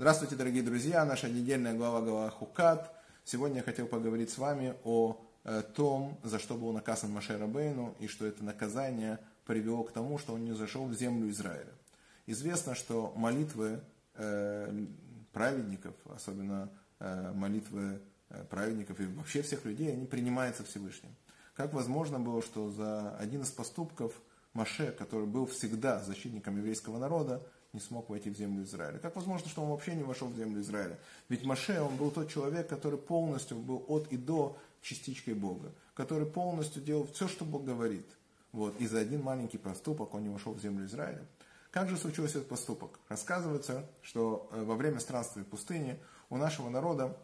Здравствуйте, дорогие друзья, наша недельная глава глава Хукат. Сегодня я хотел поговорить с вами о э, том, за что был наказан Маше Рабейну, и что это наказание привело к тому, что он не зашел в землю Израиля. Известно, что молитвы э, праведников, особенно э, молитвы праведников и вообще всех людей, они принимаются Всевышним. Как возможно было, что за один из поступков Маше, который был всегда защитником еврейского народа, не смог войти в землю Израиля. Как возможно, что он вообще не вошел в землю Израиля? Ведь Маше, он был тот человек, который полностью был от и до частичкой Бога, который полностью делал все, что Бог говорит. Вот. И за один маленький поступок он не вошел в землю Израиля. Как же случился этот поступок? Рассказывается, что э, во время странствия в пустыне у нашего народа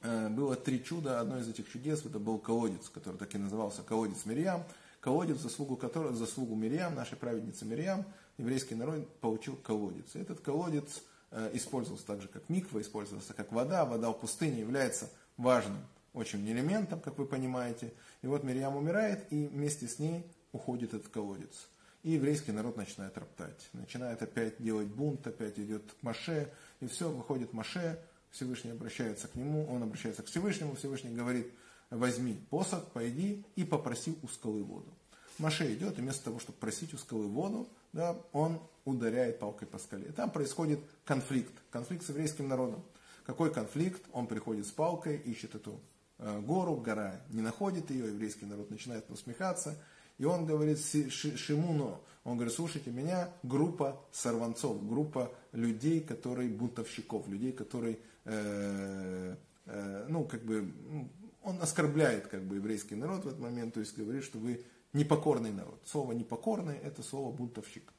э, было три чуда. Одно из этих чудес это был колодец, который так и назывался колодец Мирьям. Колодец, заслугу которого, заслугу Мирьям, нашей праведницы Мирьям, еврейский народ получил колодец. И этот колодец э, использовался так же, как миква, использовался как вода. Вода в пустыне является важным очень элементом, как вы понимаете. И вот Мирьям умирает, и вместе с ней уходит этот колодец. И еврейский народ начинает роптать. Начинает опять делать бунт, опять идет к Маше. И все, выходит Маше, Всевышний обращается к нему, он обращается к Всевышнему, Всевышний говорит, возьми посох, пойди и попроси у скалы воду. Маше идет, и вместо того, чтобы просить у скалы воду, да, он ударяет палкой по скале. Там происходит конфликт, конфликт с еврейским народом. Какой конфликт? Он приходит с палкой, ищет эту э, гору, гора не находит ее, еврейский народ начинает усмехаться, и он говорит Шимуно, он говорит, слушайте меня, группа сорванцов, группа людей, которые бунтовщиков, людей, которые, э, э, ну, как бы, он оскорбляет, как бы, еврейский народ в этот момент, то есть говорит, что вы непокорный народ. Слово непокорный – это слово бунтовщик.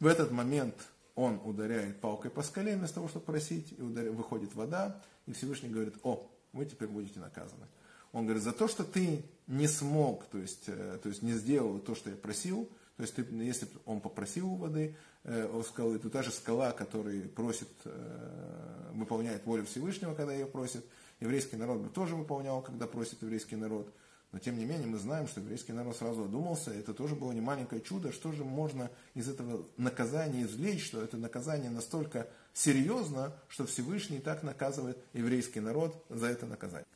В этот момент он ударяет палкой по скале вместо того, чтобы просить, и ударяет, выходит вода, и Всевышний говорит, о, вы теперь будете наказаны. Он говорит, за то, что ты не смог, то есть, э, то есть не сделал то, что я просил, то есть ты, если он попросил у воды, э, у скалы, то же скала, которая просит, э, выполняет волю Всевышнего, когда ее просит, еврейский народ бы тоже выполнял, когда просит еврейский народ – но тем не менее мы знаем, что еврейский народ сразу одумался, это тоже было не маленькое чудо, что же можно из этого наказания извлечь, что это наказание настолько серьезно, что Всевышний так наказывает еврейский народ за это наказание.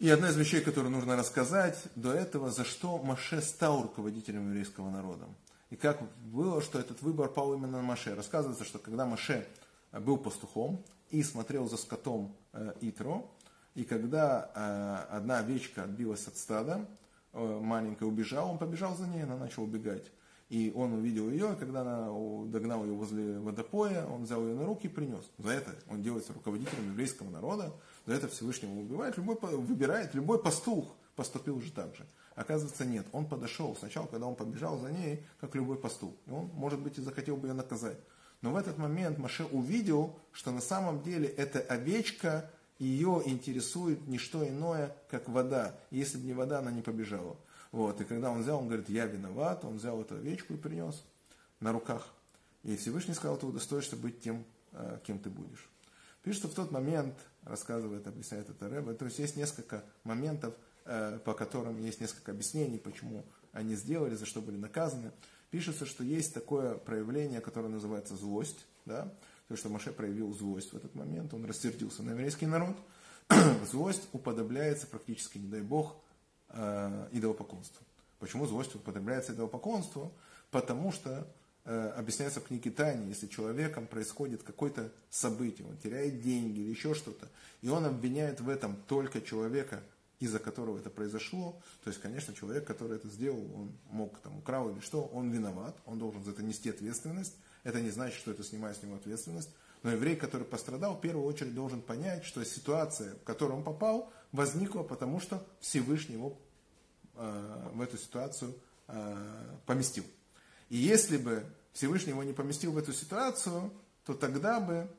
И одна из вещей, которую нужно рассказать до этого, за что Маше стал руководителем еврейского народа. И как было, что этот выбор пал именно на Маше. Рассказывается, что когда Маше был пастухом и смотрел за скотом э, Итро, и когда э, одна овечка отбилась от стада, э, маленькая убежала, он побежал за ней, она начала убегать. И он увидел ее, и когда она догнал ее возле водопоя, он взял ее на руки и принес. За это он делается руководителем еврейского народа, за это Всевышнего убивает, любой, выбирает, любой пастух поступил уже так же. Оказывается, нет. Он подошел сначала, когда он побежал за ней, как любой пастух. И он, может быть, и захотел бы ее наказать. Но в этот момент Маше увидел, что на самом деле эта овечка ее интересует не что иное, как вода. Если бы не вода, она не побежала. Вот. И когда он взял, он говорит, я виноват, он взял эту овечку и принес на руках. И Всевышний сказал, ты удостоишься быть тем, э, кем ты будешь. Пишет, что в тот момент, рассказывает, объясняет это Рэбе, то есть есть несколько моментов, э, по которым есть несколько объяснений, почему они сделали, за что были наказаны. Пишется, что есть такое проявление, которое называется злость, да, то, что Маше проявил злость в этот момент, он рассердился на еврейский народ. злость уподобляется практически, не дай бог, э, идолопоклонству. Почему злость уподобляется идолопоклонству? Потому что э, объясняется в книге Тайни, если человеком происходит какое-то событие, он теряет деньги или еще что-то, и он обвиняет в этом только человека, из-за которого это произошло, то есть, конечно, человек, который это сделал, он мог там украл или что, он виноват, он должен за это нести ответственность, это не значит, что это снимает с него ответственность. Но еврей, который пострадал, в первую очередь должен понять, что ситуация, в которую он попал, возникла потому, что Всевышний его э, в эту ситуацию э, поместил. И если бы Всевышний его не поместил в эту ситуацию, то тогда бы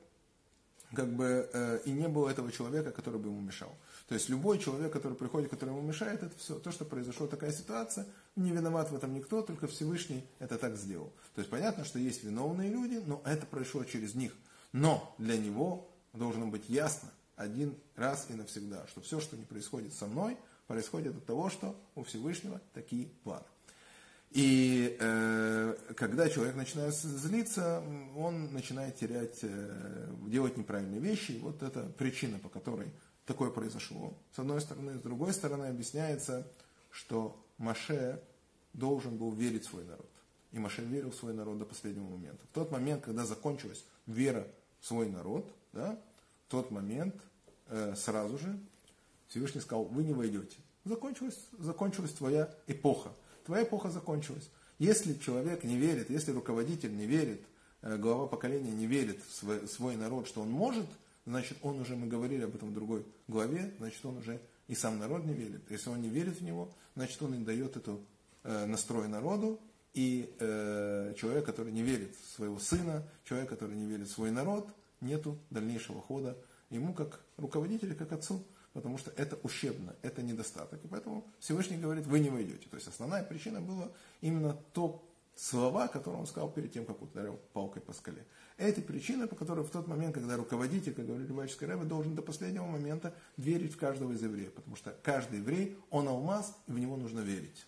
как бы э, и не было этого человека, который бы ему мешал. То есть любой человек, который приходит, который ему мешает, это все. То, что произошла такая ситуация, не виноват в этом никто, только Всевышний это так сделал. То есть понятно, что есть виновные люди, но это прошло через них. Но для него должно быть ясно один раз и навсегда, что все, что не происходит со мной, происходит от того, что у Всевышнего такие планы. И э, когда человек начинает злиться, он начинает терять, э, делать неправильные вещи. И вот это причина, по которой такое произошло. С одной стороны. С другой стороны объясняется, что Маше должен был верить в свой народ. И Маше верил в свой народ до последнего момента. В тот момент, когда закончилась вера в свой народ, да, в тот момент э, сразу же Всевышний сказал, вы не войдете. Закончилась, закончилась твоя эпоха твоя эпоха закончилась. Если человек не верит, если руководитель не верит, э, глава поколения не верит в свой, свой народ, что он может, значит он уже, мы говорили об этом в другой главе, значит он уже и сам народ не верит. Если он не верит в него, значит он и дает эту э, настрой народу, и э, человек, который не верит в своего сына, человек, который не верит в свой народ, нету дальнейшего хода ему как руководителю, как отцу потому что это ущербно, это недостаток. И поэтому Всевышний говорит, вы не войдете. То есть основная причина была именно то слова, которые он сказал перед тем, как ударил палкой по скале. Эти причины, по которым в тот момент, когда руководитель, как говорит Любавический Рэбе, должен до последнего момента верить в каждого из евреев. Потому что каждый еврей, он алмаз, и в него нужно верить.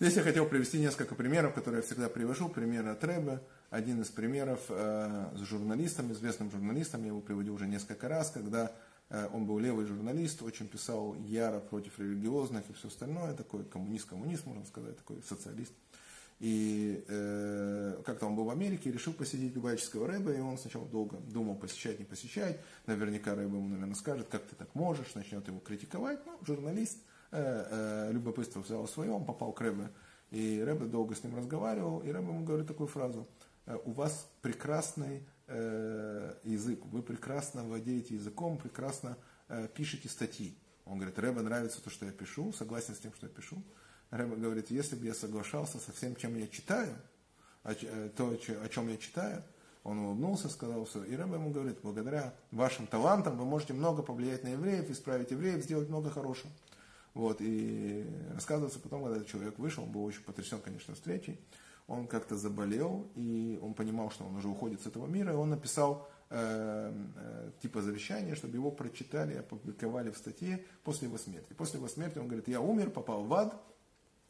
Здесь я хотел привести несколько примеров, которые я всегда привожу. Пример от Рэбе. Один из примеров э, с журналистом, известным журналистом, я его приводил уже несколько раз, когда Э, он был левый журналист, очень писал яро против религиозных и все остальное, такой коммунист-коммунист, можно сказать, такой социалист. И э, как-то он был в Америке, решил посетить Любавического рэба, и он сначала долго думал, посещать, не посещать. Наверняка рэба ему, наверное, скажет, как ты так можешь, начнет его критиковать. Но журналист э, э, любопытство взял свое, он попал к рэбе. И рэбе долго с ним разговаривал, и рэбе ему говорит такую фразу. «Э, у вас прекрасный э, язык, вы прекрасно владеете языком, прекрасно э, пишете статьи. Он говорит, Рэбе нравится то, что я пишу, согласен с тем, что я пишу. Рэбе говорит, если бы я соглашался со всем, чем я читаю, э, то, о чем я читаю, он улыбнулся, сказал все. И Рэбе ему говорит, благодаря вашим талантам вы можете много повлиять на евреев, исправить евреев, сделать много хорошего. Вот, и рассказывается потом, когда этот человек вышел, он был очень потрясен, конечно, встречей он как-то заболел, и он понимал, что он уже уходит с этого мира, и он написал э, э, типа завещание, чтобы его прочитали, опубликовали в статье после его смерти. После его смерти он говорит, я умер, попал в ад,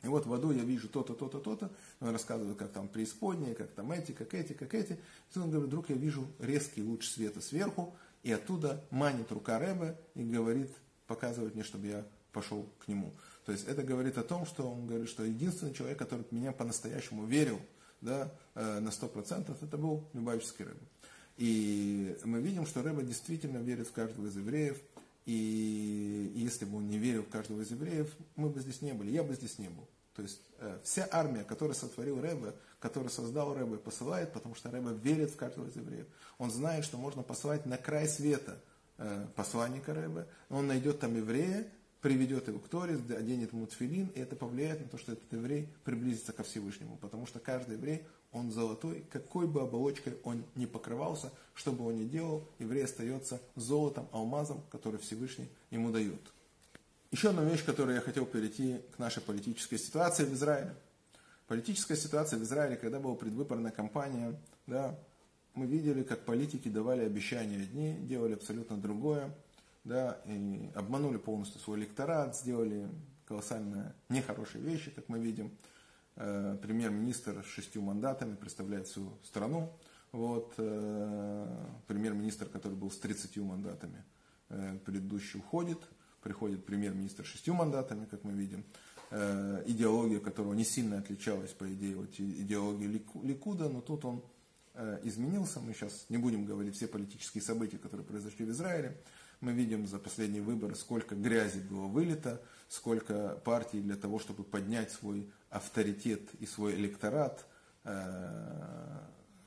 и вот в аду я вижу то-то, то-то, то-то. Он рассказывает, как там преисподние, как там эти, как эти, как эти. И он говорит, вдруг я вижу резкий луч света сверху, и оттуда манит рука Рэбе и говорит, показывает мне, чтобы я пошел к нему. То есть это говорит о том, что он говорит, что единственный человек, который меня по-настоящему верил да, э, на 100%, это был Любавический Рэбе. И мы видим, что Рэбе действительно верит в каждого из евреев. И если бы он не верил в каждого из евреев, мы бы здесь не были, я бы здесь не был. То есть э, вся армия, которую сотворил Рэбе, которую создал Рэбе, посылает, потому что Рэбе верит в каждого из евреев. Он знает, что можно послать на край света э, посланника Рэбе, он найдет там еврея, приведет его к Торе, оденет ему тфилин, и это повлияет на то, что этот еврей приблизится ко Всевышнему. Потому что каждый еврей, он золотой, какой бы оболочкой он ни покрывался, что бы он ни делал, еврей остается золотом, алмазом, который Всевышний ему дает. Еще одна вещь, которую я хотел перейти к нашей политической ситуации в Израиле. Политическая ситуация в Израиле, когда была предвыборная кампания, да, мы видели, как политики давали обещания одни, делали абсолютно другое да, и обманули полностью свой электорат, сделали колоссально нехорошие вещи, как мы видим. Э, премьер-министр с шестью мандатами представляет всю страну. Вот, э, премьер-министр, который был с 30 мандатами, э, предыдущий уходит, приходит премьер-министр с шестью мандатами, как мы видим. Идеология которого не сильно отличалась, по идее, от идеологии Ликуда, но тут он изменился. Мы сейчас не будем говорить все политические события, которые произошли в Израиле. Мы видим за последние выборы, сколько грязи было вылито, сколько партий для того, чтобы поднять свой авторитет и свой электорат, э,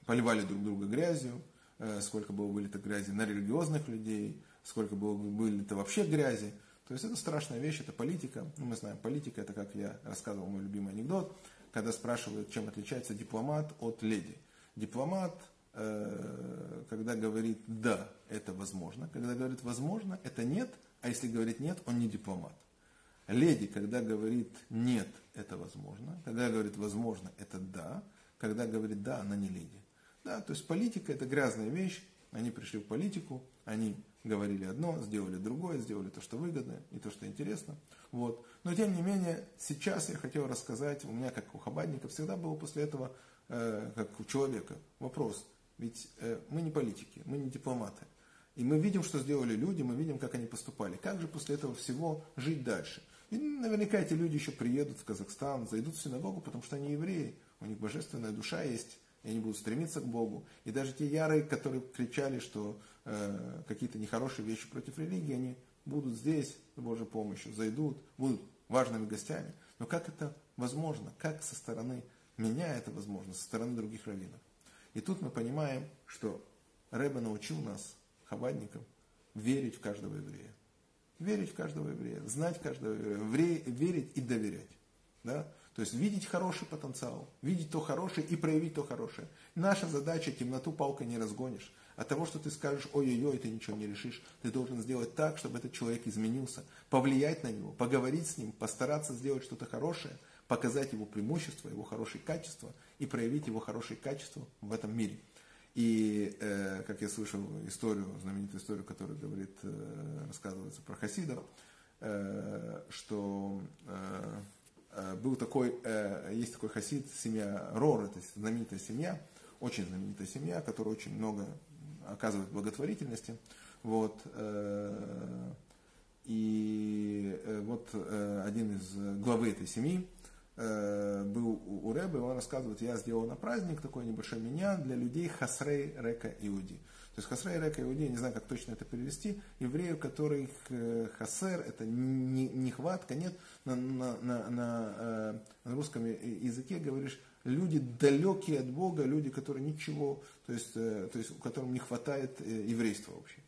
поливали друг друга грязью, э, сколько было вылито грязи на религиозных людей, сколько было вылито вообще грязи. То есть это страшная вещь, это политика. Ну, мы знаем, политика это, как я рассказывал мой любимый анекдот, когда спрашивают, чем отличается дипломат от леди. Дипломат Э, когда говорит «да, это возможно», когда говорит «возможно», это «нет», а если говорит «нет», он не дипломат. Леди, когда говорит «нет», это возможно, когда говорит «возможно», это «да», когда говорит «да», она не леди. Да, то есть политика это грязная вещь, Они пришли в политику, они говорили одно, сделали другое, сделали то, что выгодно и то, что интересно. Вот. Но тем не менее, сейчас я хотел рассказать, у меня как у хабадника всегда было после этого, э, как у человека, вопрос. Ведь э, мы не политики, мы не дипломаты. И мы видим, что сделали люди, мы видим, как они поступали. Как же после этого всего жить дальше? И наверняка эти люди еще приедут в Казахстан, зайдут в синагогу, потому что они евреи, у них божественная душа есть, и они будут стремиться к Богу. И даже те ярые, которые кричали, что э, какие-то нехорошие вещи против религии, они будут здесь с Божьей помощью, зайдут, будут важными гостями. Но как это возможно? Как со стороны меня это возможно, со стороны других раввинов? И тут мы понимаем, что Рэбе научил нас, хабадникам, верить в каждого еврея. Верить в каждого еврея, знать каждого еврея, верить и доверять. Да? То есть видеть хороший потенциал, видеть то хорошее и проявить то хорошее. Наша задача темноту палкой не разгонишь. От того, что ты скажешь, ой-ой-ой, ты ничего не решишь, ты должен сделать так, чтобы этот человек изменился, повлиять на него, поговорить с ним, постараться сделать что-то хорошее, показать его преимущества, его хорошие качества и проявить его хорошие качества в этом мире. И, э, как я слышал историю, знаменитую историю, которая говорит, э, рассказывается про Хасидов, э, что э, э был такой, э, есть такой Хасид, семья Рор, это знаменитая семья, очень знаменитая семья, которая очень много оказывает благотворительности. Вот, э, и э, вот э, один из главы этой семьи был у Рэбе, он рассказывает, я сделал на праздник такой небольшой меня для людей Хасрей Река Иуди. То есть Хасрей Река Иуди, я не знаю, как точно это перевести, евреев, которых Хасер, это нехватка, нет, на, на, на, на, на русском языке говоришь люди далекие от Бога, люди, которые ничего, то есть, э, то есть у которых не хватает э, еврейства вообще.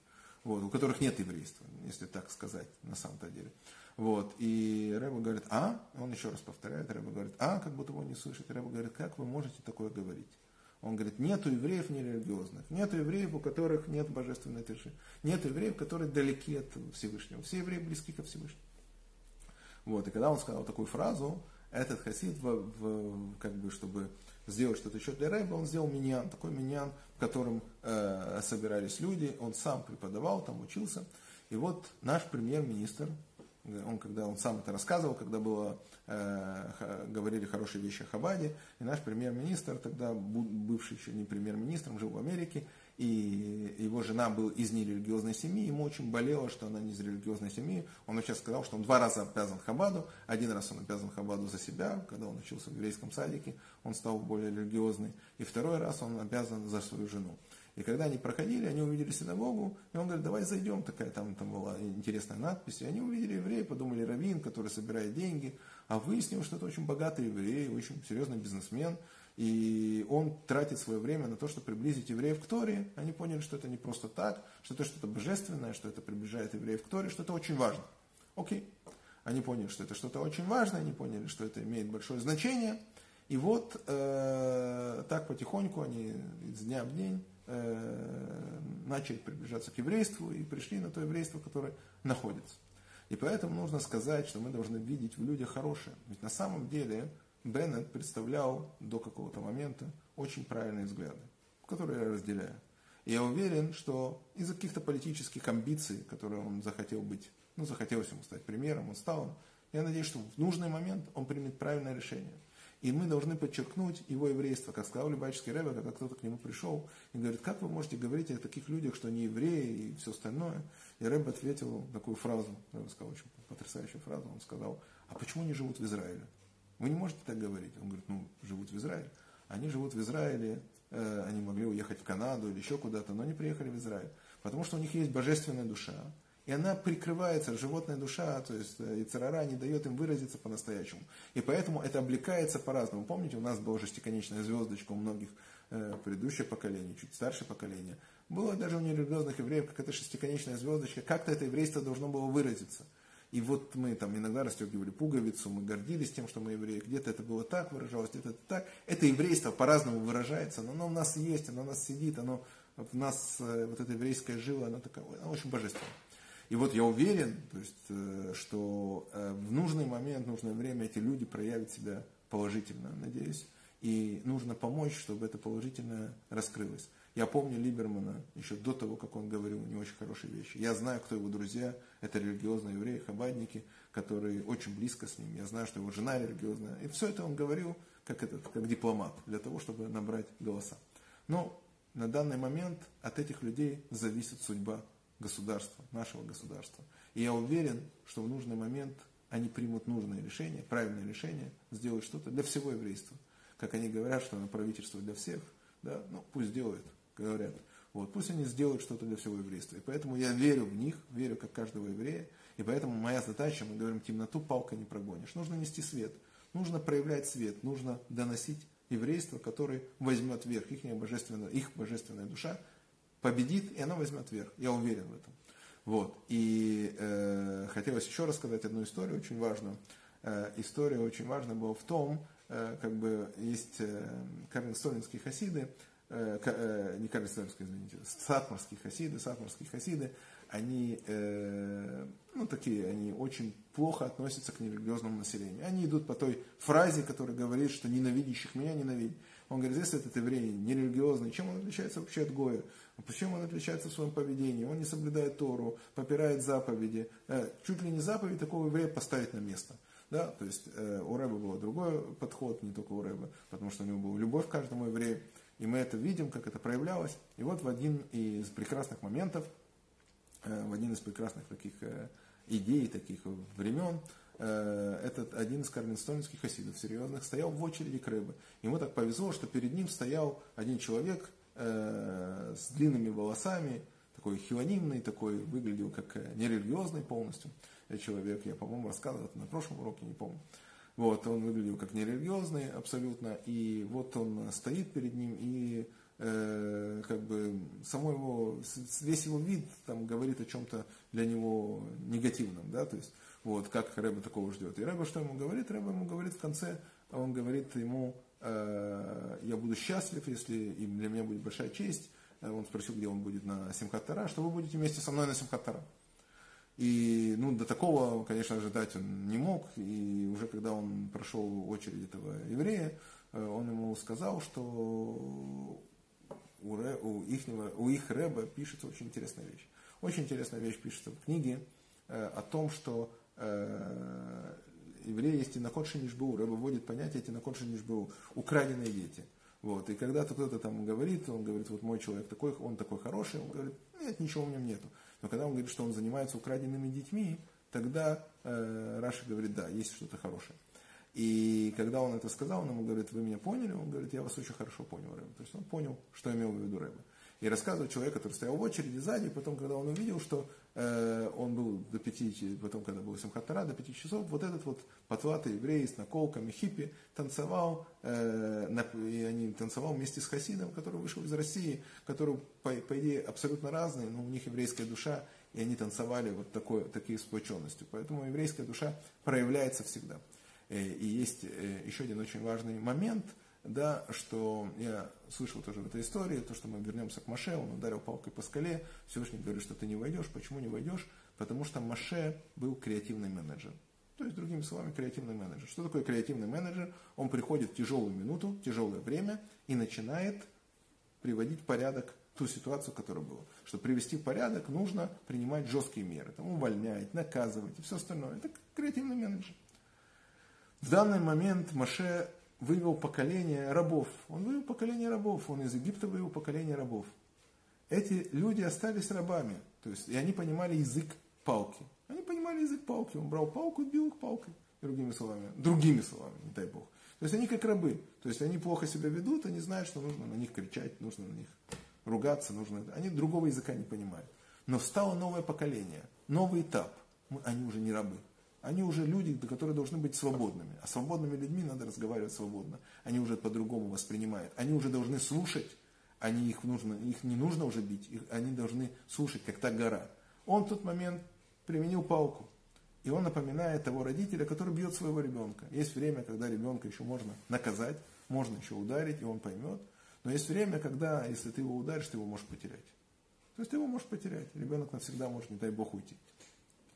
Вот, у которых нет еврейства, если так сказать, на самом-то деле. Вот, и Рэба говорит, а, он еще раз повторяет, Рэба говорит, а, как будто его не слышит. Рэба говорит, как вы можете такое говорить? Он говорит, нету евреев нерелигиозных, нету евреев, у которых нет божественной тиши, нет евреев, которые далеки от Всевышнего. Все евреи близки ко Всевышнему. Вот, и когда он сказал такую фразу, этот хасид, в, в, как бы, чтобы сделать что-то еще для Рэба, он сделал миньян, такой миньян, в котором э, собирались люди, он сам преподавал, там учился. И вот наш премьер-министр, он когда он сам это рассказывал, когда было, э, говорили хорошие вещи о Хабаде, и наш премьер-министр, тогда бывший еще не премьер-министром, жил в Америке, и его жена была из нерелигиозной семьи, ему очень болело, что она не из религиозной семьи. Он сейчас сказал, что он два раза обязан Хабаду. Один раз он обязан Хабаду за себя, когда он учился в еврейском садике, он стал более религиозный. И второй раз он обязан за свою жену. И когда они проходили, они увидели синагогу, и он говорит, давай зайдем, такая там, там была интересная надпись. И они увидели еврея, подумали, раввин, который собирает деньги, а выяснилось, что это очень богатый еврей, очень серьезный бизнесмен. И он тратит свое время на то, чтобы приблизить евреев к Торе. Они поняли, что это не просто так, что это что-то божественное, что это приближает евреев к Торе, что это очень важно. Окей. Они поняли, что это что-то очень важное, они поняли, что это имеет большое значение. И вот э, так потихоньку они из дня в день э, начали приближаться к еврейству и пришли на то еврейство, которое находится. И поэтому нужно сказать, что мы должны видеть в людях хорошее. Ведь на самом деле Беннет представлял до какого-то момента очень правильные взгляды, которые я разделяю. И я уверен, что из-за каких-то политических амбиций, которые он захотел быть, ну, захотелось ему стать премьером, он стал, я надеюсь, что в нужный момент он примет правильное решение. И мы должны подчеркнуть его еврейство. Как сказал Любаческий Рэбе, когда кто-то к нему пришел и говорит, как вы можете говорить о таких людях, что они евреи и все остальное. И Рэбе ответил такую фразу, Рэбе сказал очень потрясающую фразу, он сказал, а почему они живут в Израиле? Вы не можете так говорить. Он говорит, ну, живут в Израиле. Они живут в Израиле, э, они могли уехать в Канаду или еще куда-то, но они приехали в Израиль. Потому что у них есть божественная душа. И она прикрывается, животная душа, то есть э, и царара не дает им выразиться по-настоящему. И поэтому это облекается по-разному. Помните, у нас была шестиконечная звездочка у многих э, предыдущих поколений, чуть старше поколения. Было даже у нерелигиозных евреев, как эта шестиконечная звездочка, как-то это еврейство должно было выразиться. И вот мы там иногда расстегивали пуговицу, мы гордились тем, что мы евреи. Где-то это было так выражалось, где-то это так. Это еврейство по-разному выражается, но оно у нас есть, оно у нас сидит, оно в нас, э, вот эта еврейская жила, она такая, она очень божественная. И вот я уверен, то есть, э, что э, в нужный момент, в нужное время эти люди проявят себя положительно, надеюсь. И нужно помочь, чтобы это положительное раскрылось. Я помню Либермана еще до того, как он говорил не очень хорошие вещи. Я знаю, кто его друзья. Это религиозные евреи, хабадники, которые очень близко с ним. Я знаю, что его жена религиозная. И все это он говорил как, этот, как дипломат, для того, чтобы набрать голоса. Но на данный момент от этих людей зависит судьба государства, нашего государства. И я уверен, что в нужный момент они примут нужное решение, правильное решение, сделают что-то для всего еврейства. Как они говорят, что правительство для всех, да, ну пусть делают, говорят. Вот, пусть они сделают что-то для всего еврейства. И поэтому я верю в них, верю как каждого еврея. И поэтому моя задача, мы говорим, темноту палкой не прогонишь. Нужно нести свет, нужно проявлять свет, нужно доносить еврейство, который возьмет верх, их божественная, их божественная душа победит, и она возьмет верх. Я уверен в этом. Вот. И э, хотелось еще рассказать одну историю очень важную. Э, история очень важная была в том, э, как бы есть э, карнестолинские хасиды, э, э, не карнестолинские, извините, сатмарские хасиды, сатмарские хасиды, они, э, ну, такие, они очень плохо относятся к нерелигиозному населению. Они идут по той фразе, которая говорит, что ненавидящих меня ненавидят. Он говорит, если этот еврей нерелигиозный, чем он отличается вообще от Гоя? Почему он отличается в своем поведении? Он не соблюдает Тору, попирает заповеди. Э, чуть ли не заповедь такого еврея поставить на место. Да? То есть э, у Рэба был другой подход, не только у Рэба, потому что у него была любовь к каждому еврею. И мы это видим, как это проявлялось. И вот в один из прекрасных моментов Э, в один из прекрасных таких э, идей, таких времен, э, этот один из карменстонских хасидов серьезных стоял в очереди к рыбе. Ему так повезло, что перед ним стоял один человек с длинными волосами, такой хилонимный, такой выглядел как нерелигиозный полностью человек. Я, по-моему, рассказывал это на прошлом уроке, не помню. Вот, он выглядел как нерелигиозный абсолютно, и вот он стоит перед ним и э, как бы само его, весь его вид там говорит о чем-то для него негативном, да, то есть вот как Рэба такого ждет. И Рэба что ему говорит? Рэба ему говорит в конце, он говорит ему, э, я буду счастлив, если и для меня будет большая честь. Э, он спросил, где он будет на Симхатара, что вы будете вместе со мной на Симхатара. И ну, до такого, конечно, ожидать он не мог. И уже когда он прошел очередь этого еврея, э, он ему сказал, что у, Ре, у, ихнего, у их Рэба пишется очень интересная вещь. Очень интересная вещь пишется в книге э, о том, что э, евреи есть инокот шинишбу. Рэба вводит понятие инокот шинишбу, украденные дети. Вот. И когда-то кто-то там говорит, он говорит, вот мой человек такой, он такой хороший, он говорит, нет, ничего в нем нету. Но когда он говорит, что он занимается украденными детьми, тогда э, Раша говорит, да, есть что-то хорошее. И когда он это сказал, он ему говорит, вы меня поняли? Он говорит, я вас очень хорошо понял, Рэбе. То есть он понял, что имел в виду Рэбе. И рассказывает человек, который стоял в очереди сзади, потом, когда он увидел, что э, он был до пяти, потом, когда был Симхатара, до пяти часов, вот этот вот потлатый еврей с наколками, хиппи, танцевал, э, на, и они танцевал вместе с Хасидом, который вышел из России, который, по, по идее, абсолютно разный, но у них еврейская душа, и они танцевали вот такой, такие сплоченностью. Поэтому еврейская душа проявляется всегда. Э, и есть э, еще один очень важный момент, да, что я слышал тоже в этой истории, то, что мы вернемся к Маше, он ударил палкой по скале, Всевышний говорит, что ты не войдешь. Почему не войдешь? Потому что Маше был креативный менеджер. То есть, другими словами, креативный менеджер. Что такое креативный менеджер? Он приходит в тяжелую минуту, тяжелое время и начинает приводить порядок ту ситуацию, которая была. Чтобы привести в порядок, нужно принимать жесткие меры. Там, увольнять, наказывать и все остальное. Это креативный менеджер. В данный момент Маше вывел поколение рабов. Он вывел поколение рабов. Он из Египта вывел поколение рабов. Эти люди остались рабами. То есть, и они понимали язык палки. Они понимали язык палки. Он брал палку и бил их палкой. Другими словами. Другими словами, не дай бог. То есть они как рабы. То есть они плохо себя ведут, они знают, что нужно на них кричать, нужно на них ругаться, нужно. Они другого языка не понимают. Но стало новое поколение, новый этап. Они уже не рабы. Они уже люди, которые должны быть свободными. А свободными людьми надо разговаривать свободно. Они уже по-другому воспринимают. Они уже должны слушать. Они их, нужно, их не нужно уже бить. Их, они должны слушать, как та гора. Он в тот момент применил палку. И он напоминает того родителя, который бьет своего ребенка. Есть время, когда ребенка еще можно наказать, можно еще ударить, и он поймет. Но есть время, когда, если ты его ударишь, ты его можешь потерять. То есть ты его можешь потерять. Ребенок навсегда может, не дай бог, уйти.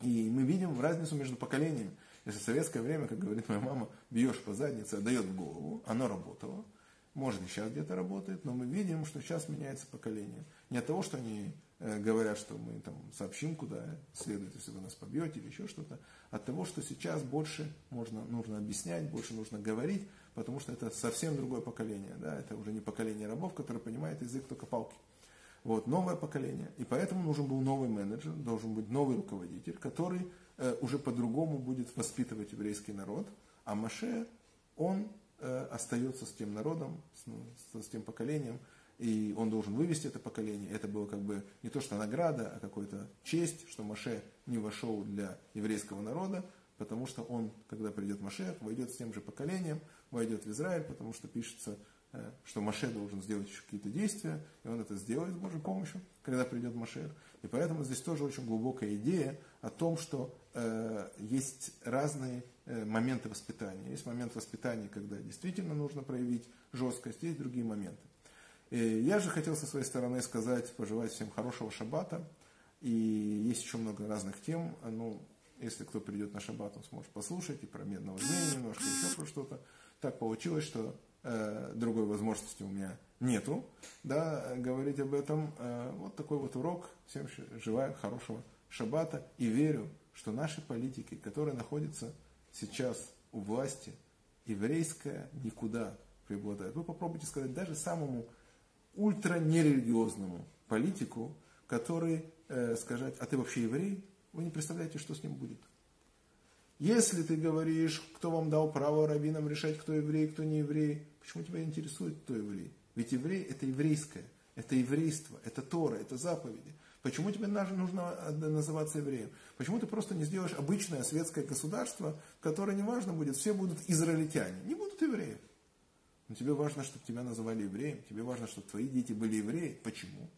И мы видим разницу между поколениями. Если в советское время, как говорит моя мама, бьешь по заднице, отдает в голову, оно работало. может и сейчас где-то работает, но мы видим, что сейчас меняется поколение. Не от того, что они э, говорят, что мы там сообщим, куда следует, если вы нас побьете или еще что-то, от того, что сейчас больше можно, нужно объяснять, больше нужно говорить, потому что это совсем другое поколение. Да? Это уже не поколение рабов, которое понимает язык только палки. Вот, новое поколение. И поэтому нужен был новый менеджер, должен быть новый руководитель, который э, уже по-другому будет воспитывать еврейский народ, а Маше, он э, остается с тем народом, с, с тем поколением, и он должен вывести это поколение. Это было как бы не то, что награда, а какая-то честь, что Маше не вошел для еврейского народа, потому что он, когда придет Маше, войдет с тем же поколением, войдет в Израиль, потому что пишется, что Маше должен сделать еще какие-то действия, и он это сделает с Божьей помощью, когда придет Маше. И поэтому здесь тоже очень глубокая идея о том, что э, есть разные э, моменты воспитания. Есть момент воспитания, когда действительно нужно проявить жесткость, есть другие моменты. И я же хотел со своей стороны сказать, пожелать всем хорошего шаббата. И есть еще много разных тем. Ну, если кто придет на шаббат, он сможет послушать и про медного змея немножко, еще про что-то. Так получилось, что э, другой возможности у меня нету, да, говорить об этом. Э, вот такой вот урок. Всем желаю хорошего шаббата и верю, что наши политики, которые находятся сейчас у власти, еврейская никуда преобладает. Вы попробуйте сказать даже самому ультранерелигиозному политику, который э, сказать, а ты вообще еврей, вы не представляете, что с ним будет. Если ты говоришь, кто вам дал право раввинам решать, кто еврей, кто не еврей, почему тебя интересует, кто еврей? Ведь еврей это еврейское, это еврейство, это Тора, это заповеди. Почему тебе нужно называться евреем? Почему ты просто не сделаешь обычное светское государство, которое не важно будет, все будут израильтяне, не будут евреев. Но тебе важно, чтобы тебя называли евреем, тебе важно, чтобы твои дети были евреи. Почему?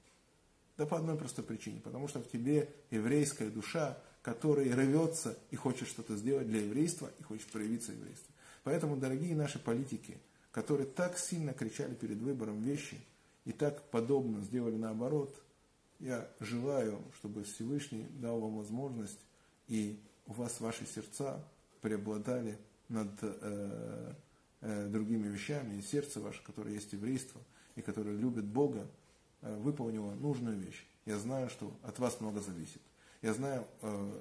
Да по одной простой причине. Потому что в тебе еврейская душа, которая рвется и хочет что-то сделать для еврейства, и хочет проявиться еврейство. Поэтому, дорогие наши политики, которые так сильно кричали перед выбором вещи, и так подобно сделали наоборот, я желаю, чтобы Всевышний дал вам возможность, и у вас ваши сердца преобладали над э, э, другими вещами, и сердце ваше, которое есть еврейство, и которое любит Бога, э, выполнило нужную вещь. Я знаю, что от вас много зависит. Я знаю, э,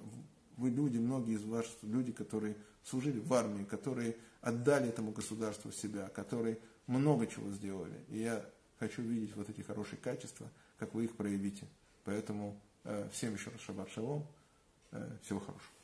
вы люди, многие из вас люди, которые служили в армии, которые отдали этому государству себя, которые много чего сделали. И я хочу видеть вот эти хорошие качества, как вы их проявите. Поэтому э, всем еще раз шаббат шалом. Всего хорошего.